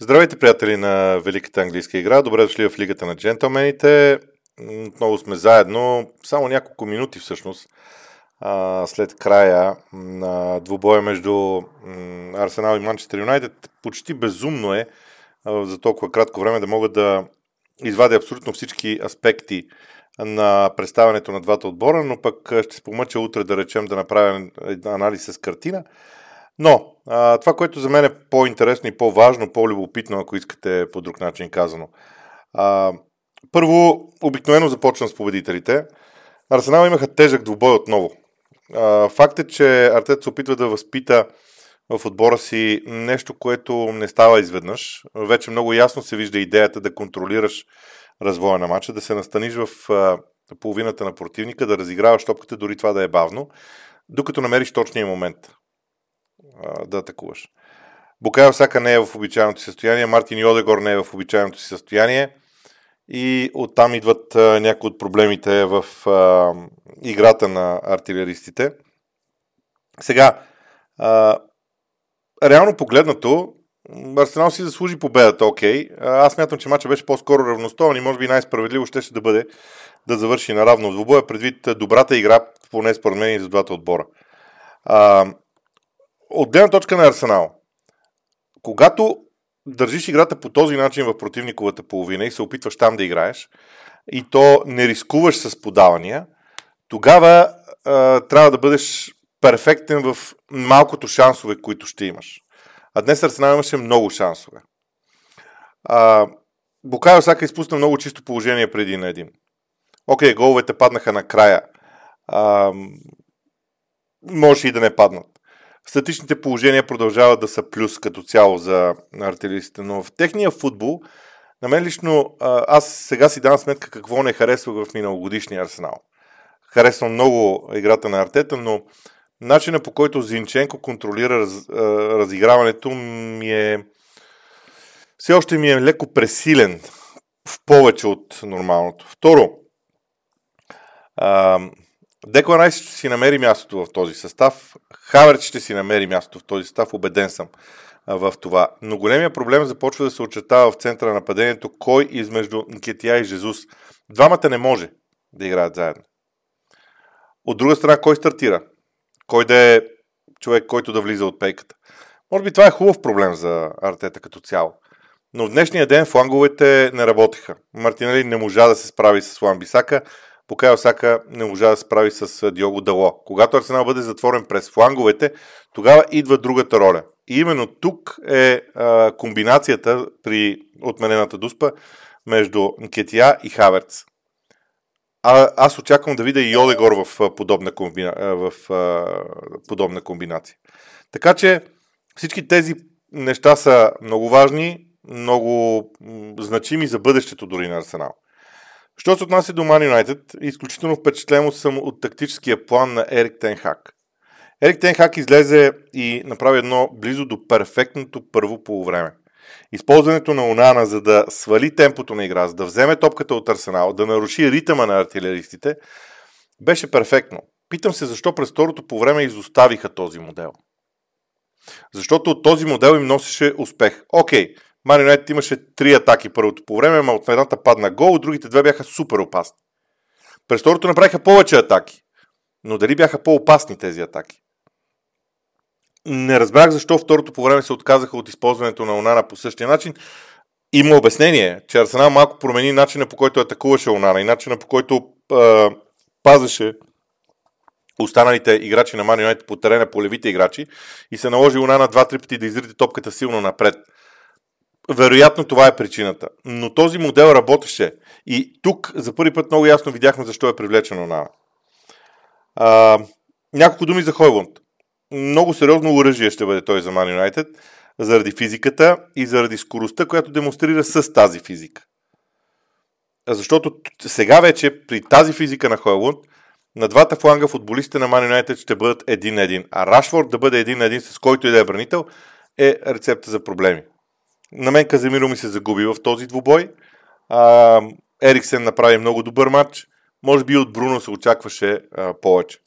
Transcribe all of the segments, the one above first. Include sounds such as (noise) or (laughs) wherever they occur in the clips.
Здравейте, приятели на Великата английска игра. Добре дошли в Лигата на джентълмените. Отново сме заедно. Само няколко минути всъщност след края на двубоя между Арсенал и Манчестър Юнайтед. Почти безумно е за толкова кратко време да могат да извадя абсолютно всички аспекти на представянето на двата отбора, но пък ще се помъча утре да речем да направя анализ с картина. Но а, това, което за мен е по-интересно и по-важно, по-любопитно, ако искате по друг начин казано. А, първо, обикновено започвам с победителите. Арсенал имаха тежък двубой отново. А, факт е, че Артет се опитва да възпита в отбора си нещо, което не става изведнъж. Вече много ясно се вижда идеята да контролираш развоя на матча, да се настаниш в а, половината на противника, да разиграваш топката, дори това да е бавно, докато намериш точния момент да атакуваш. Букайо Сака не е в обичайното си състояние, Мартин Йодегор не е в обичайното си състояние и оттам идват някои от проблемите в а, играта на артилеристите. Сега, а, реално погледнато, Арсенал си заслужи победата, окей. Аз мятам, че матчът беше по-скоро равностоен и може би най-справедливо ще, ще да бъде да завърши наравно двубоя, предвид добрата игра, поне според мен и за двата отбора. А, от гледна точка на Арсенал, когато държиш играта по този начин в противниковата половина и се опитваш там да играеш, и то не рискуваш с подавания, тогава а, трябва да бъдеш перфектен в малкото шансове, които ще имаш. А днес Арсенал имаше много шансове. А, Букайо Сака изпусна много чисто положение преди на един. Окей, головете паднаха накрая. А, може и да не паднат. Статичните положения продължават да са плюс като цяло за артилеристите, но в техния футбол, на мен лично, аз сега си дам сметка какво не харесвах в миналогодишния арсенал. Харесвам много играта на Артета, но начина по който Зинченко контролира раз, разиграването ми е все още ми е леко пресилен в повече от нормалното. Второ, Деклан Райс ще си намери мястото в този състав. Хаверт ще си намери мястото в този състав, убеден съм в това. Но големия проблем започва да се очертава в центъра на нападението. Кой измежду Кетия и Жезус? Двамата не може да играят заедно. От друга страна, кой стартира? Кой да е човек, който да влиза от пейката? Може би това е хубав проблем за Артета като цяло. Но в днешния ден фланговете не работеха. Мартинели не можа да се справи с Лан Бисака. Покай Осака не можа да се справи с Диого Дало. Когато Арсенал бъде затворен през фланговете, тогава идва другата роля. И именно тук е а, комбинацията при отменената дуспа между Кетия и Хаверц. А, аз очаквам да видя и Одегор в, подобна, комбина, в а, подобна комбинация. Така че всички тези неща са много важни, много значими за бъдещето дори на Арсенал. Що се отнася до Man United, изключително впечатлен съм от тактическия план на Ерик Тенхак. Ерик Тенхак излезе и направи едно близо до перфектното първо полувреме. Използването на Онана, за да свали темпото на игра, за да вземе топката от Арсенал, да наруши ритъма на артилеристите, беше перфектно. Питам се защо през второто по време изоставиха този модел. Защото от този модел им носеше успех. Окей, Мари Юнайтед имаше три атаки първото по време, но от едната падна гол, от другите две бяха супер опасни. През второто направиха повече атаки. Но дали бяха по-опасни тези атаки? Не разбрах защо второто по време се отказаха от използването на Онана по същия начин. Има обяснение, че Арсенал малко промени начина по който атакуваше Онана и начина по който е, пазеше останалите играчи на Ман Юнайтед по терена по левите играчи и се наложи Онана два-три пъти да изриде топката силно напред. Вероятно това е причината. Но този модел работеше. И тук за първи път много ясно видяхме защо е привлечено на. А, няколко думи за Хойлунд. Много сериозно оръжие ще бъде той за Man United, заради физиката и заради скоростта, която демонстрира с тази физика. Защото сега вече при тази физика на Хойлунд, на двата фланга футболистите на Man United ще бъдат един на един. А Рашфорд да бъде един на един с който и да е бранител е рецепта за проблеми. На мен Каземиро ми се загуби в този двубой. А, Ериксен направи много добър матч. Може би от Бруно се очакваше а, повече.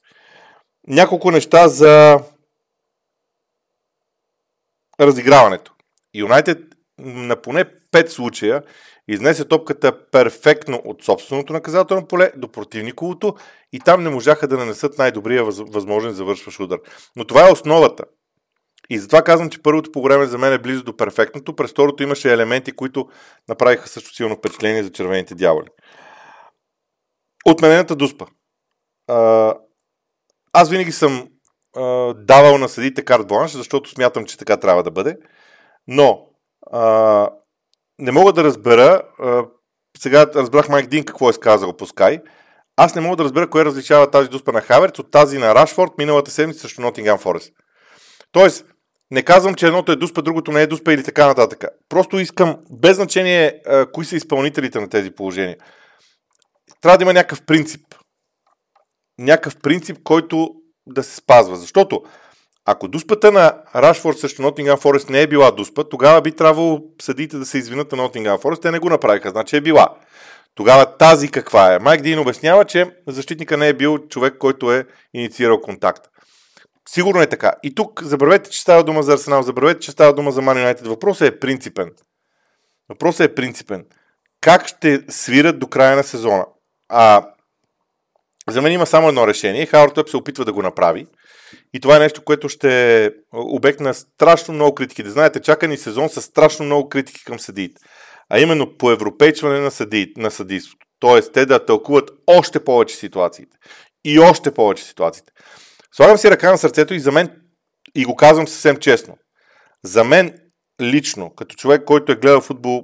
Няколко неща за разиграването. Юнайтед на поне 5 случая изнесе топката перфектно от собственото наказателно поле до противниковото и там не можаха да нанесат най-добрия възможен завършващ удар. Но това е основата. И затова казвам, че първото по време за мен е близо до перфектното, през второто имаше елементи, които направиха също силно впечатление за червените дяволи. Отменената дуспа. Аз винаги съм давал на съдите карт бланш, защото смятам, че така трябва да бъде. Но не мога да разбера, сега разбрах Майк Дин какво е сказал по Sky, аз не мога да разбера кое различава тази дуспа на Хаверц от тази на Рашфорд миналата седмица срещу Нотингам Форест. Тоест, не казвам, че едното е дуспа, другото не е дуспа или така нататък. Просто искам, без значение а, кои са изпълнителите на тези положения, трябва да има някакъв принцип. Някакъв принцип, който да се спазва. Защото ако дуспата на Рашфорд срещу Нотингам Форест не е била дуспа, тогава би трябвало съдите да се извинат на Нотингам Форест. Те не го направиха, значи е била. Тогава тази каква е? Майк Дин обяснява, че защитника не е бил човек, който е инициирал контакта. Сигурно е така. И тук забравете, че става дума за Арсенал, забравете, че става дума за Man United. Въпросът е принципен. Въпросът е принципен. Как ще свират до края на сезона? А, за мен има само едно решение. Хауъртъп се опитва да го направи. И това е нещо, което ще е обект на страшно много критики. Да знаете, чака ни сезон с страшно много критики към съдиите. А именно по европейчване на, съди, на съдийството. Тоест, те да тълкуват още повече ситуациите. И още повече ситуациите. Слагам си ръка на сърцето и за мен, и го казвам съвсем честно, за мен лично, като човек, който е гледал футбол,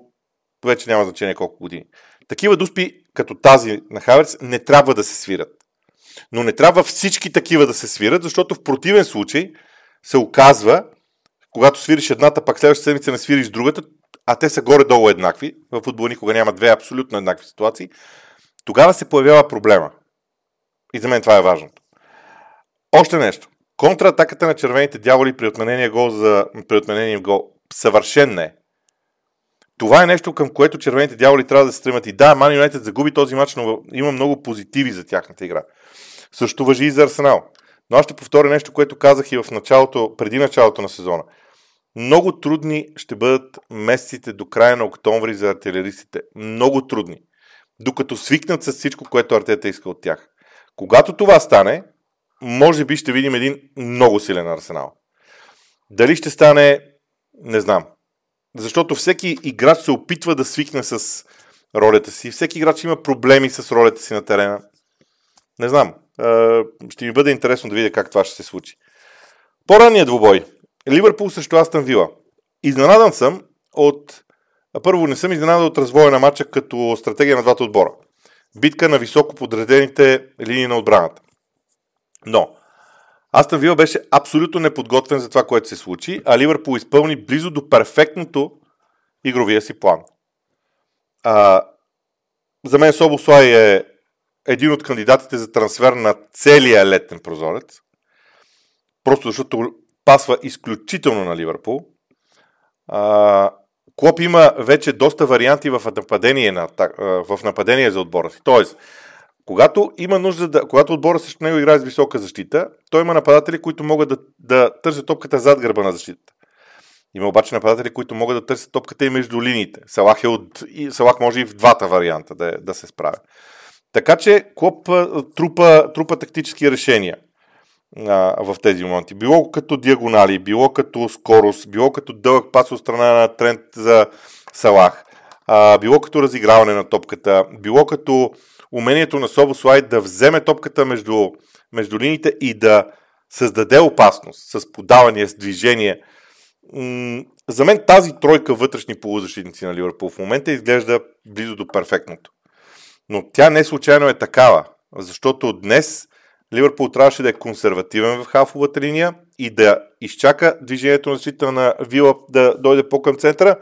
вече няма значение колко години, такива дуспи, като тази на Хаверс, не трябва да се свират. Но не трябва всички такива да се свират, защото в противен случай се оказва, когато свириш едната, пак следващата седмица не свириш другата, а те са горе-долу еднакви, в футбола никога няма две абсолютно еднакви ситуации, тогава се появява проблема. И за мен това е важното. Още нещо. Контратаката на червените дяволи при отменения гол за при отменения гол съвършен не е. Това е нещо, към което червените дяволи трябва да се стремат. И да, Ман Юнайтед загуби този матч, но има много позитиви за тяхната игра. Също въжи и за Арсенал. Но аз ще повторя нещо, което казах и в началото, преди началото на сезона. Много трудни ще бъдат месеците до края на октомври за артилеристите. Много трудни. Докато свикнат с всичко, което Артета иска от тях. Когато това стане, може би ще видим един много силен арсенал. Дали ще стане, не знам. Защото всеки играч се опитва да свикне с ролята си. Всеки играч има проблеми с ролята си на терена. Не знам. Ще ми бъде интересно да видя как това ще се случи. По-ранният двубой. Ливърпул срещу Астън Вила. Изненадан съм от... Първо, не съм изненадан от развоя на матча като стратегия на двата отбора. Битка на високо подредените линии на отбраната. Но, Астън Вила беше абсолютно неподготвен за това, което се случи, а Ливърпул изпълни близо до перфектното игровия си план. А, за мен Собослай е един от кандидатите за трансфер на целия летен прозорец. Просто защото пасва изключително на Ливърпул. А, Клоп има вече доста варианти в нападение, на, в нападение за отбора си. Тоест, когато има нужда да, когато отбора срещу него играе с висока защита, той има нападатели, които могат да, да търсят топката зад гърба на защитата. Има обаче нападатели, които могат да търсят топката и между линиите. Салах, е от, и, Салах може и в двата варианта да, да се справя. Така че Клоп трупа, трупа тактически решения а, в тези моменти. Било като диагонали, било като скорост, било като дълъг пас от страна на тренд за Салах, а, било като разиграване на топката, било като умението на Собослай да вземе топката между, между линиите и да създаде опасност с подавания, с движение. За мен тази тройка вътрешни полузащитници на Ливърпул в момента изглежда близо до перфектното. Но тя не случайно е такава, защото днес Ливърпул трябваше да е консервативен в хафовата линия и да изчака движението на защита на Вила да дойде по-към центъра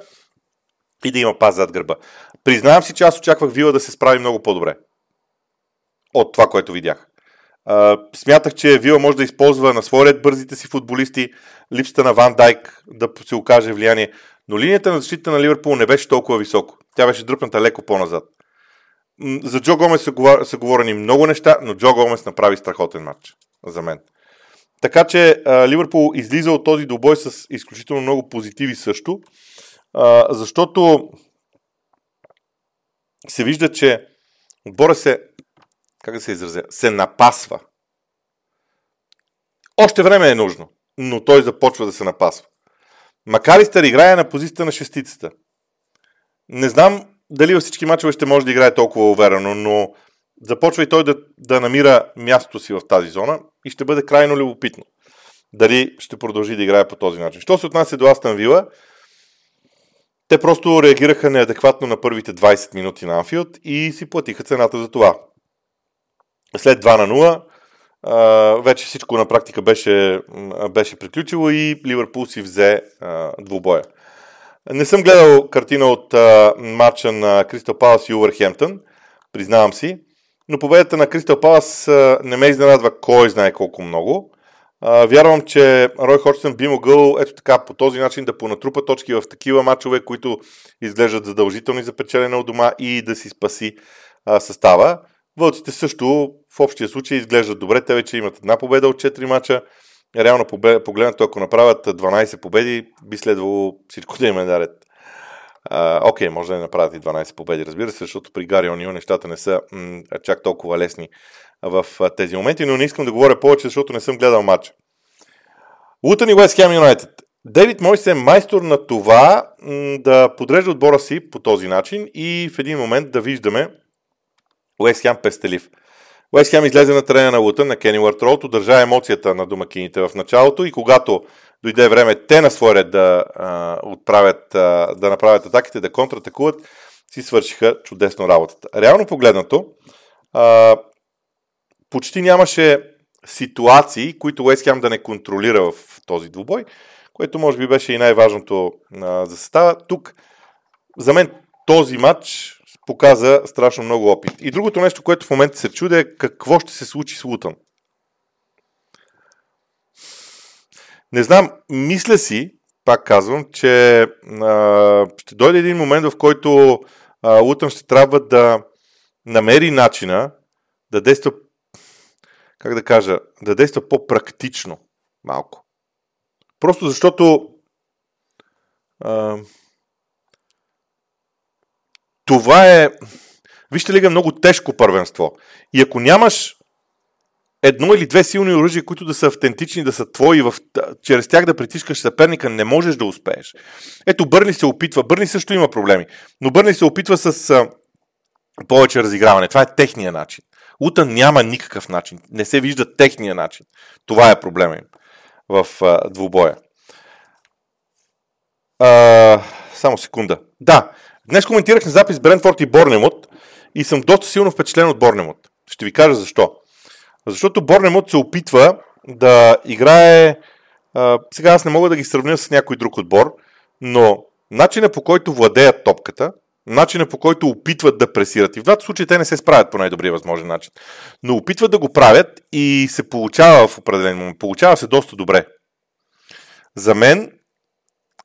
и да има паз зад гърба. Признавам си, че аз очаквах Вила да се справи много по-добре от това, което видях. Смятах, че Вила може да използва на своя ред бързите си футболисти, липсата на Ван Дайк да се окаже влияние, но линията на защита на Ливърпул не беше толкова високо. Тя беше дръпната леко по-назад. За Джо Гомес са, говор... са говорени много неща, но Джо Гомес направи страхотен матч за мен. Така че Ливърпул излиза от този добой с изключително много позитиви също. защото се вижда, че отбора се, как да се изразя, се напасва. Още време е нужно, но той започва да се напасва. Макаристър играе на позицията на шестицата. Не знам дали във всички мачове ще може да играе толкова уверено, но започва и той да, да намира мястото си в тази зона и ще бъде крайно любопитно. Дали ще продължи да играе по този начин. Що се отнася до Астан Вила, те просто реагираха неадекватно на първите 20 минути на Анфилд и си платиха цената за това. След 2 на 0, вече всичко на практика беше, беше приключило и Ливърпул си взе двубоя. Не съм гледал картина от матча на Кристал Палас и Увърхемптън, признавам си, но победата на Кристал Палас не ме изненадва кой знае колко много. Вярвам, че Рой Ходжсън би могъл ето така по този начин да понатрупа точки в такива матчове, които изглеждат задължителни за печелене от дома и да си спаси състава. Вълците също в общия случай изглеждат добре. Те вече имат една победа от 4 мача. Реално погледнато, ако направят 12 победи, би следвало всичко да им е наред. Окей, може да не направят и 12 победи, разбира се, защото при Гари Онио нещата не са м- чак толкова лесни в тези моменти, но не искам да говоря повече, защото не съм гледал матча. Лутън и Уест Хем Юнайтед. Дейвид Мойс е майстор на това м- да подрежда отбора си по този начин и в един момент да виждаме Уест Хем пестелив. Уест Хем излезе на терена на Лутън, на Кени Уъртролт, удържа емоцията на домакините в началото и когато дойде време те на свой ред да, отправят, да направят атаките, да контратакуват, си свършиха чудесно работата. Реално погледнато, почти нямаше ситуации, които Уест Хем да не контролира в този двубой, което може би беше и най-важното за състава. Тук, за мен, този матч показа страшно много опит. И другото нещо, което в момента се чуде е какво ще се случи с Лутън. Не знам, мисля си, пак казвам, че а, ще дойде един момент, в който а, Лутън ще трябва да намери начина да действа, как да кажа, да действа по-практично малко. Просто защото а, това е, вижте лига, много тежко първенство. И ако нямаш едно или две силни оръжия, които да са автентични, да са твои, в, чрез тях да притискаш съперника, не можеш да успееш. Ето, Бърни се опитва. Бърни също има проблеми. Но Бърни се опитва с а, повече разиграване. Това е техния начин. Ута няма никакъв начин. Не се вижда техния начин. Това е проблема им в а, двубоя. А, само секунда. Да, днес коментирах на запис Брентфорд и Борнемот и съм доста силно впечатлен от Борнемот. Ще ви кажа защо. Защото Борнемот се опитва да играе... А, сега аз не мога да ги сравня с някой друг отбор, но начина по който владеят топката, начина по който опитват да пресират. И в двата случая те не се справят по най-добрия възможен начин. Но опитват да го правят и се получава в определен момент. Получава се доста добре. За мен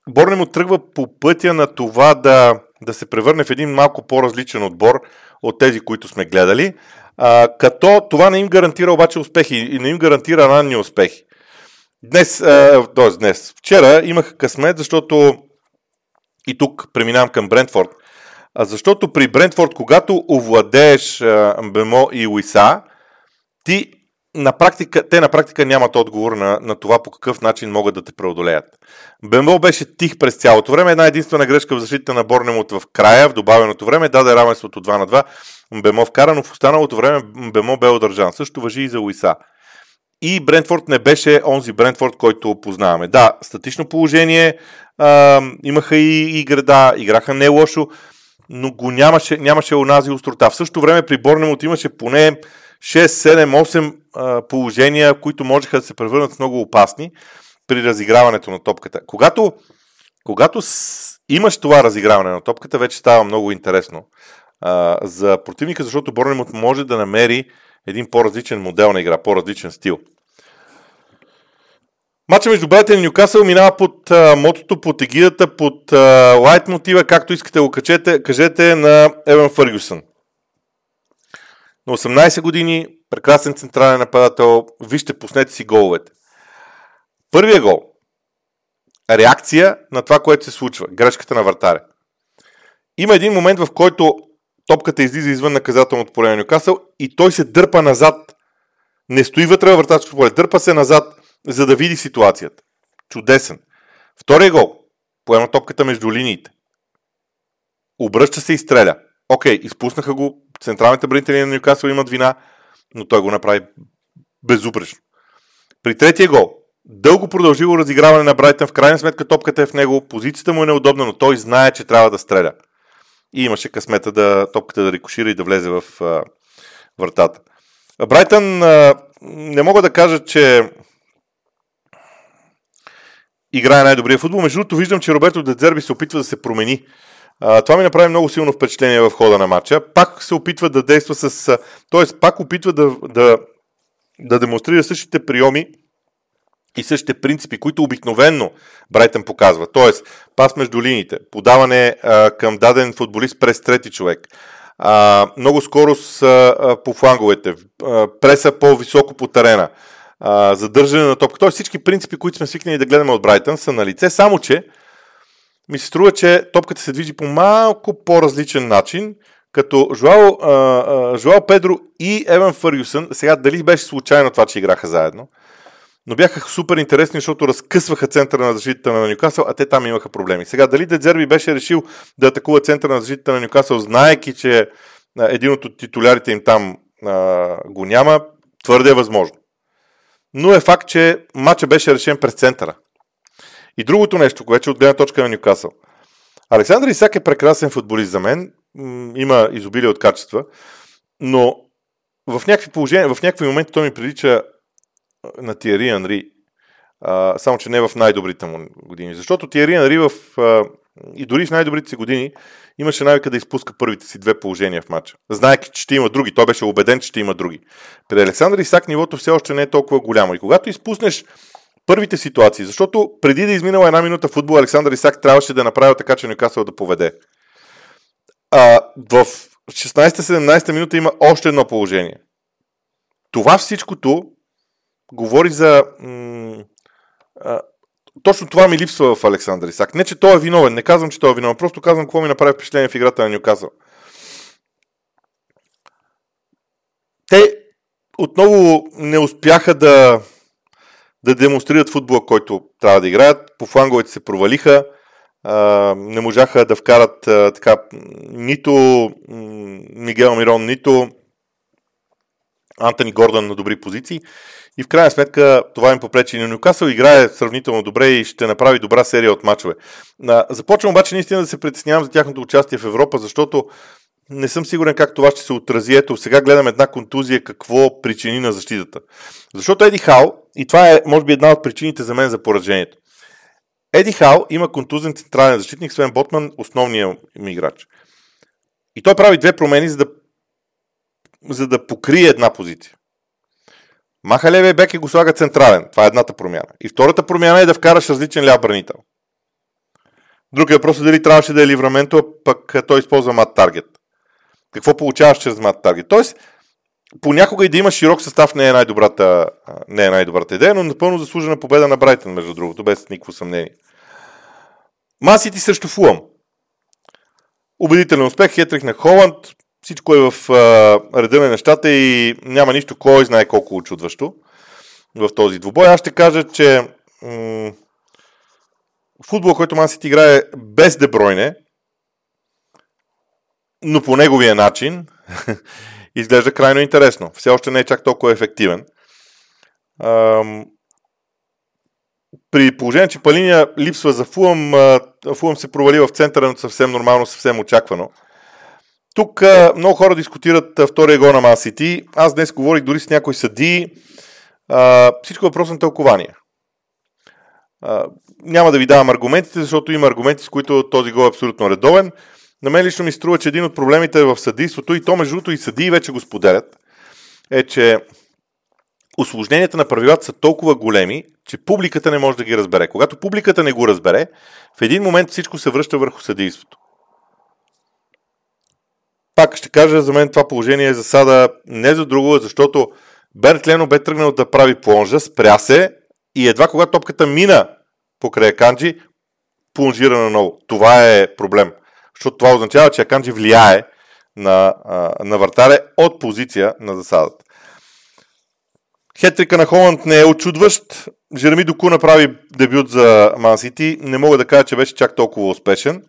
Борнемот тръгва по пътя на това да, да се превърне в един малко по-различен отбор от тези, които сме гледали. А, като това не им гарантира обаче успехи и не им гарантира ранни успехи. Днес, т.е. днес, вчера имах късмет, защото и тук преминавам към Брентфорд, а защото при Брентфорд, когато овладееш Бемо и Уиса, ти на практика, те на практика нямат отговор на, на това по какъв начин могат да те преодолеят. Бемо беше тих през цялото време. Една единствена грешка в защита на Борнемот в края, в добавеното време, даде равенството 2 на 2. Бемо вкара, но в останалото време Бемо бе удържан. Също въжи и за Уиса. И Брентфорд не беше онзи Брентфорд, който познаваме. Да, статично положение, а, имаха и, и града, играха не лошо, но го нямаше, нямаше онази острота. В същото време при Борнемот имаше поне 6, 7, 8 а, положения, които можеха да се превърнат в много опасни при разиграването на топката. Когато, когато имаш това разиграване на топката, вече става много интересно а, за противника, защото Борнемот може да намери един по-различен модел на игра, по-различен стил. Матча между Брайтън и Ньюкасъл минава под а, мотото, под егидата, под а, лайт мотива, както искате го кажете, кажете на Еван Фъргюсън. На 18 години, прекрасен централен нападател, вижте, пуснете си головете. Първия гол. реакция на това, което се случва. Грешката на вратаря. Има един момент, в който топката излиза извън наказателното поле на Нюкасъл и той се дърпа назад. Не стои вътре във вратарското поле, дърпа се назад, за да види ситуацията. Чудесен. Втория гол. Поема топката между линиите. Обръща се и стреля. Окей, изпуснаха го. Централните бранители на Нюкасъл имат вина, но той го направи безупречно. При третия гол, дълго продължило разиграване на Брайтън, в крайна сметка топката е в него, позицията му е неудобна, но той знае, че трябва да стреля. И имаше късмета да топката да рикошира и да влезе в а, вратата. Брайтън а, не мога да кажа, че играе най-добрия футбол. Между другото, виждам, че Роберто Дедзерби се опитва да се промени. А, това ми направи много силно впечатление в хода на матча. Пак се опитва да действа с... Тоест, пак опитва да, да, да демонстрира същите приеми и същите принципи, които обикновенно Брайтън показва. Тоест, пас между линиите, подаване а, към даден футболист през трети човек, а, много скорост а, по фланговете, а, преса по-високо по терена, а, задържане на топка. Тоест всички принципи, които сме свикнали да гледаме от Брайтън са на лице, само че ми се струва, че топката се движи по малко по-различен начин, като Жуал, Жуал Педро и Еван Фъргюсън, сега дали беше случайно това, че играха заедно, но бяха супер интересни, защото разкъсваха центъра на защитата на Нюкасъл, а те там имаха проблеми. Сега, дали Дедзерби беше решил да атакува центъра на защитата на Нюкасъл, знаеки, че един от титулярите им там а, го няма, твърде е възможно. Но е факт, че матча беше решен през центъра. И другото нещо, което е от гледна точка на Нюкасъл. Александър Исак е прекрасен футболист за мен, има изобилие от качества, но в някакви положения, в някакви моменти той ми прилича на Тиери Анри, само че не в най-добрите му години. Защото Тиери Анри в, а, и дори в най-добрите си години имаше навика да изпуска първите си две положения в матча. Знаеки, че ще има други. Той беше убеден, че ще има други. При Александър Исак нивото все още не е толкова голямо. И когато изпуснеш първите ситуации, защото преди да изминала една минута футбол, Александър Исак трябваше да направи така, че Нюкасъл да поведе. А, в 16-17 минута има още едно положение. Това всичкото говори за... М- а, точно това ми липсва в Александър Исак. Не, че той е виновен, не казвам, че той е виновен, просто казвам какво ми направи впечатление в играта на Нюкасъл. Те отново не успяха да, да демонстрират футбола, който трябва да играят. По фланговете се провалиха. Не можаха да вкарат така нито Мигел Мирон, нито Антони Гордън на добри позиции. И в крайна сметка това им попречи на Нюкасъл. Играе сравнително добре и ще направи добра серия от мачове. Започвам обаче наистина да се притеснявам за тяхното участие в Европа, защото не съм сигурен как това ще се отрази. Ето, сега гледам една контузия, какво причини на защитата. Защото Еди Хал, и това е, може би, една от причините за мен за поражението. Еди Хал има контузен централен защитник, Свен Ботман, основният ми играч. И той прави две промени, за да, за да покрие една позиция. Маха левия бек и го слага централен. Това е едната промяна. И втората промяна е да вкараш различен ляв бранител. Другия въпрос е дали трябваше да е ливраменто, пък той използва мат таргет. Какво получаваш чрез мат таргет? Тоест, понякога и да има широк състав не е най-добрата, не е най-добрата идея, но напълно заслужена победа на Брайтън, между другото, без никакво съмнение. Масити срещу Фулъм. Убедителен успех, хетрих на Холанд, всичко е в а, реда на нещата и няма нищо, кой знае колко очудващо в този двубой. Аз ще кажа, че м- футбол, който Мансити играе без Дебройне, но по неговия начин, (laughs) изглежда крайно интересно. Все още не е чак толкова ефективен. Ам, при положение, че Палиния липсва за Фулъм, Фулъм се провали в центъра, но съвсем нормално, съвсем очаквано. Тук много хора дискутират втория гол на Ман Аз днес говорих дори с някои съдии. Всичко е въпрос на тълкование. Няма да ви давам аргументите, защото има аргументи, с които този гол е абсолютно редовен. На мен лично ми струва, че един от проблемите в съдийството, и то между другото и съдии вече го споделят, е, че осложненията на правилата са толкова големи, че публиката не може да ги разбере. Когато публиката не го разбере, в един момент всичко се връща върху съдийството. Пак ще кажа, за мен това положение е засада не за друго, защото Берт Лено бе тръгнал да прави плонжа, спря се и едва когато топката мина покрай Аканджи, плонжира наново. Това е проблем. Защото това означава, че Аканджи влияе на, на вратаря от позиция на засадата. Хетрика на Холанд не е очудващ. Жереми Доку направи дебют за Ман Сити. Не мога да кажа, че беше чак толкова успешен.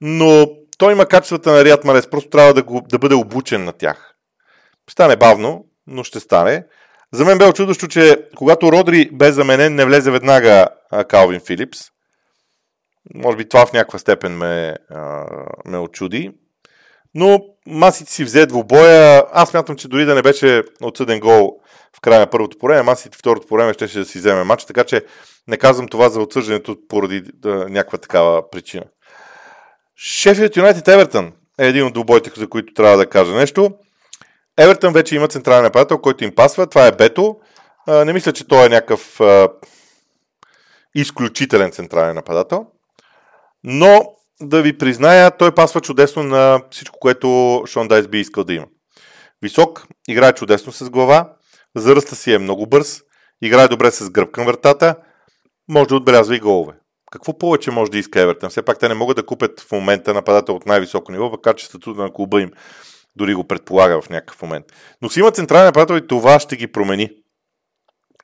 Но той има качествата на Рият Марес. Просто трябва да, го, да бъде обучен на тях. Стане бавно, но ще стане. За мен бе очудващо, че когато Родри бе заменен, не влезе веднага Калвин Филипс. Може би това в някаква степен ме, ме очуди. Но Масите си взе двубоя. Аз мятам, че дори да не беше отсъден гол в края на първото време, Масите второто време ще, ще да си вземе матч, така че не казвам това за отсъждането поради да, някаква такава причина. Шефият Юнайтед Евертън е един от двубоите, за които трябва да кажа нещо. Евертън вече има централен нападател, който им пасва. Това е Бето. Не мисля, че той е някакъв изключителен централен нападател. Но да ви призная, той пасва чудесно на всичко, което Шон Дайс би искал да има. Висок, играе чудесно с глава, заръста си е много бърз, играе добре с гръб към вратата, може да отбелязва и голове. Какво повече може да иска Евертън? Все пак те не могат да купят в момента нападател от най-високо ниво, въпреки че статута на клуба им дори го предполага в някакъв момент. Но си има централен нападател и това ще ги промени.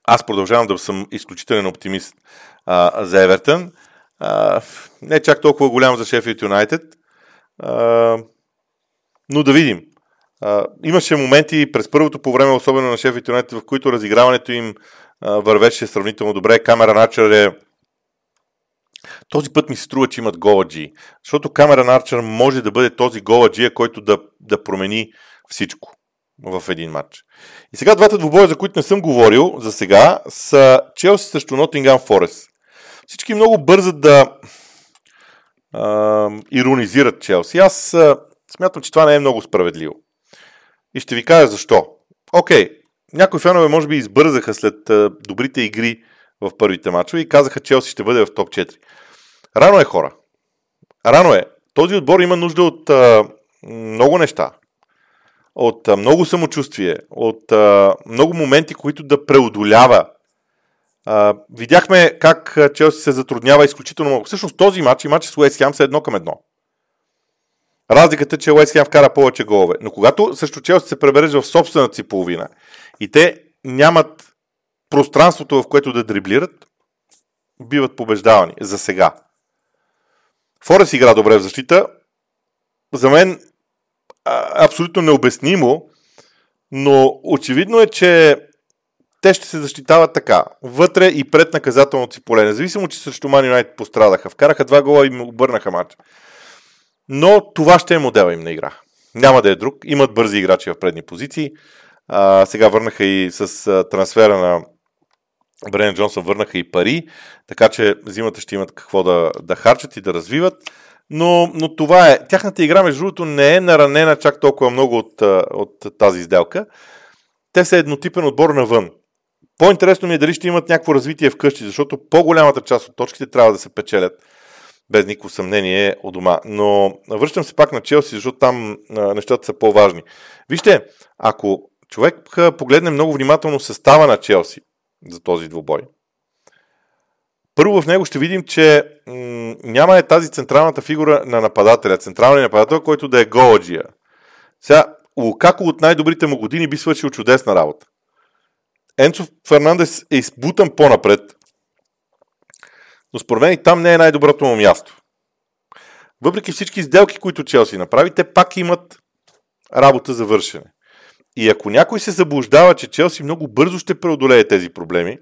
Аз продължавам да съм изключителен оптимист а, за Евертън. Не чак толкова голям за Шефилд Юнайтед. Но да видим. А, имаше моменти през първото по време, особено на Шефилд Юнайтед, в които разиграването им а, вървеше сравнително добре. Камера Начер е този път ми се струва, че имат голаджи. Защото Камера Арчер може да бъде този голаджия, който да, да промени всичко в един матч. И сега двата двубоя, за които не съм говорил за сега, са Челси срещу Нотингам Форест. Всички много бързат да а, иронизират Челси. Аз а, смятам, че това не е много справедливо. И ще ви кажа защо. Окей, някои фенове може би избързаха след а, добрите игри в първите мачове и казаха, че Челси ще бъде в топ 4. Рано е хора. Рано е. Този отбор има нужда от а, много неща. От а, много самочувствие. От а, много моменти, които да преодолява. Видяхме как Челси се затруднява изключително много. Всъщност този матч и матч с Уест Хем са едно към едно. Разликата е, че Уест Хем вкара повече голове. Но когато също Челси се пребереш в собствената си половина и те нямат пространството, в което да дриблират, биват побеждавани за сега. Форест игра добре в защита. За мен абсолютно необяснимо, но очевидно е, че те ще се защитават така. Вътре и пред наказателното си поле. Независимо, че срещу Ман Юнайтед пострадаха. Вкараха два гола и им обърнаха матч. Но това ще е модела им на игра. Няма да е друг. Имат бързи играчи в предни позиции. А, сега върнаха и с а, трансфера на Брен Джонсън върнаха и пари, така че зимата ще имат какво да, да харчат и да развиват. Но, но това е. Тяхната игра, между другото, не е наранена чак толкова много от, от тази сделка. Те са еднотипен отбор навън. По-интересно ми е дали ще имат някакво развитие вкъщи, защото по-голямата част от точките трябва да се печелят без никакво съмнение у дома. Но връщам се пак на Челси, защото там а, нещата са по-важни. Вижте, ако човек погледне много внимателно състава на Челси, за този двубой. Първо в него ще видим, че м- няма е тази централната фигура на нападателя, централния нападател, който да е голаджия. Сега, Лукако от най-добрите му години би свършил чудесна работа. Енцо Фернандес е избутан по-напред, но според мен и там не е най-доброто му място. Въпреки всички сделки, които Челси направи, те пак имат работа за вършене. И ако някой се заблуждава, че Челси много бързо ще преодолее тези проблеми,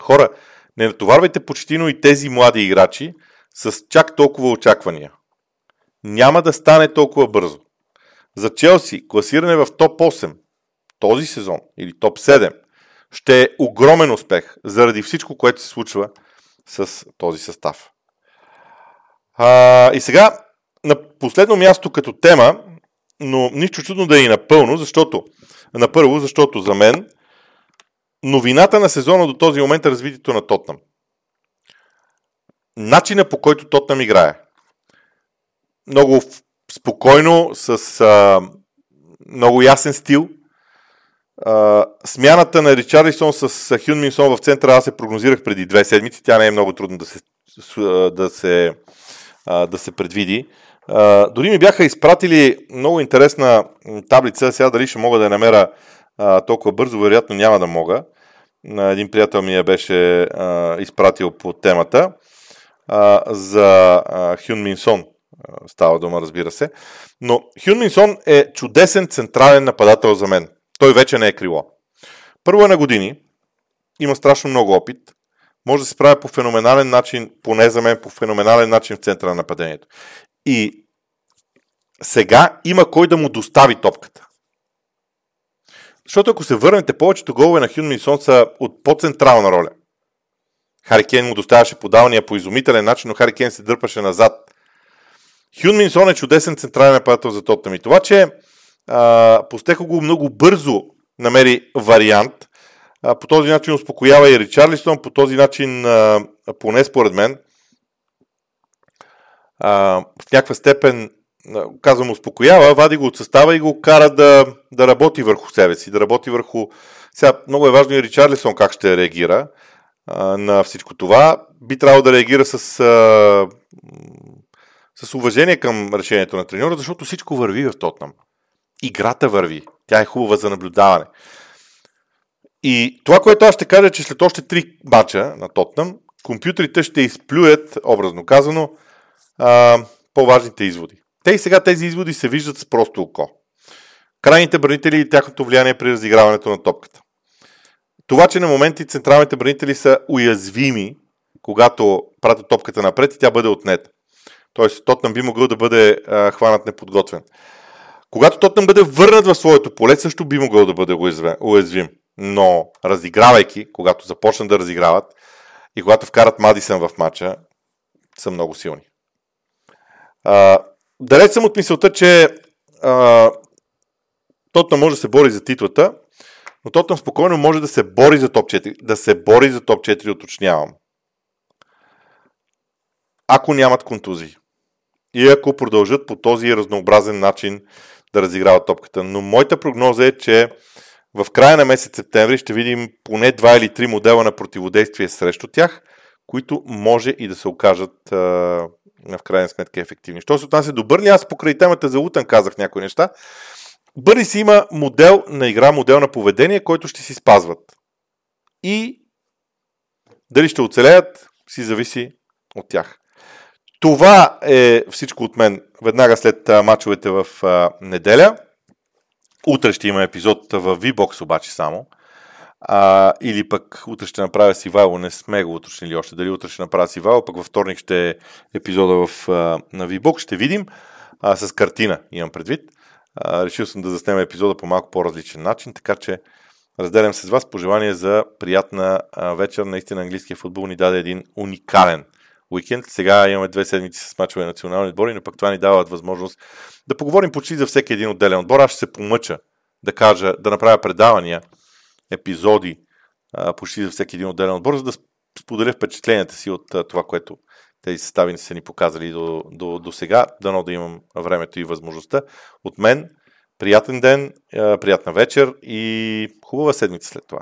хора, не натоварвайте почтино и тези млади играчи с чак толкова очаквания. Няма да стане толкова бързо. За Челси класиране в топ 8 този сезон или топ 7 ще е огромен успех заради всичко, което се случва с този състав. А, и сега, на последно място като тема, но нищо чудно да е и напълно, защото, на първо, защото за мен новината на сезона до този момент е развитието на Тотнам. Начина по който Тотнам играе. Много спокойно, с а, много ясен стил. Смяната на Ричарлисон с Хюн Минсон в центъра аз се прогнозирах преди две седмици. Тя не е много трудно да се, да се, да се предвиди. Дори ми бяха изпратили много интересна таблица. Сега дали ще мога да я намеря толкова бързо, вероятно няма да мога. Един приятел ми я беше изпратил по темата за а, Хюн Минсон. Става дума, разбира се. Но Хюн Минсон е чудесен централен нападател за мен. Той вече не е крило. Първо е на години, има страшно много опит, може да се справя по феноменален начин, поне за мен по феноменален начин в центъра на нападението. И сега има кой да му достави топката. Защото ако се върнете, повечето голове на Хюн Минсон са от по-централна роля. Хари Кейн му доставяше подавания по изумителен начин, но Хари Кейн се дърпаше назад. Хюн Минсон е чудесен централен нападател за Тотнам. И това, че Постехо го много бързо намери вариант. А, по този начин успокоява и Ричарлистон, по този начин, а, поне според мен, а, в някаква степен, казвам, успокоява, вади го от състава и го кара да, да работи върху себе си, да работи върху... Сега, много е важно и Ричарлисон как ще реагира а, на всичко това. Би трябвало да реагира с, а, с уважение към решението на треньора, защото всичко върви в Тотнам играта върви. Тя е хубава за наблюдаване. И това, което аз ще кажа, е, че след още три бача на Тотнам, компютрите ще изплюят, образно казано, а, по-важните изводи. Те и сега тези изводи се виждат с просто око. Крайните бранители и тяхното влияние при разиграването на топката. Това, че на моменти централните бранители са уязвими, когато пратят топката напред и тя бъде отнета. Тоест, Тотнам би могъл да бъде а, хванат неподготвен. Когато Тотнам бъде върнат в своето поле, също би могъл да бъде уязвим. Но разигравайки, когато започнат да разиграват и когато вкарат Мадисън в матча, са много силни. А, далеч съм от мисълта, че а, Тотнам може да се бори за титлата, но Тотнам спокойно може да се бори за топ 4. Да се бори за топ 4, уточнявам. Ако нямат контузии. И ако продължат по този разнообразен начин да разиграват топката. Но моята прогноза е, че в края на месец септември ще видим поне два или три модела на противодействие срещу тях, които може и да се окажат а, в крайна сметка ефективни. Що се отнася до Бърни, аз покрай темата за Утън казах някои неща. Бърни си има модел на игра, модел на поведение, който ще си спазват. И дали ще оцелеят, си зависи от тях. Това е всичко от мен веднага след мачовете в неделя. Утре ще има епизод в V-Box обаче само. А, или пък утре ще направя Сивайло, не сме го уточнили още, дали утре ще направя Сивайло, пък във вторник ще е епизода в, а, на V-Box, ще видим. А, с картина имам предвид. А, решил съм да заснема епизода по малко по-различен начин, така че разделям се с вас пожелание за приятна вечер. Наистина английския футбол ни даде един уникален уикенд. Сега имаме две седмици с мачове национални отбори, но пък това ни дава възможност да поговорим почти за всеки един отделен отбор. Аз ще се помъча да кажа, да направя предавания, епизоди почти за всеки един отделен отбор, за да споделя впечатленията си от това, което тези състави са ни показали до, до, до сега. Дано да имам времето и възможността. От мен, приятен ден, приятна вечер и хубава седмица след това.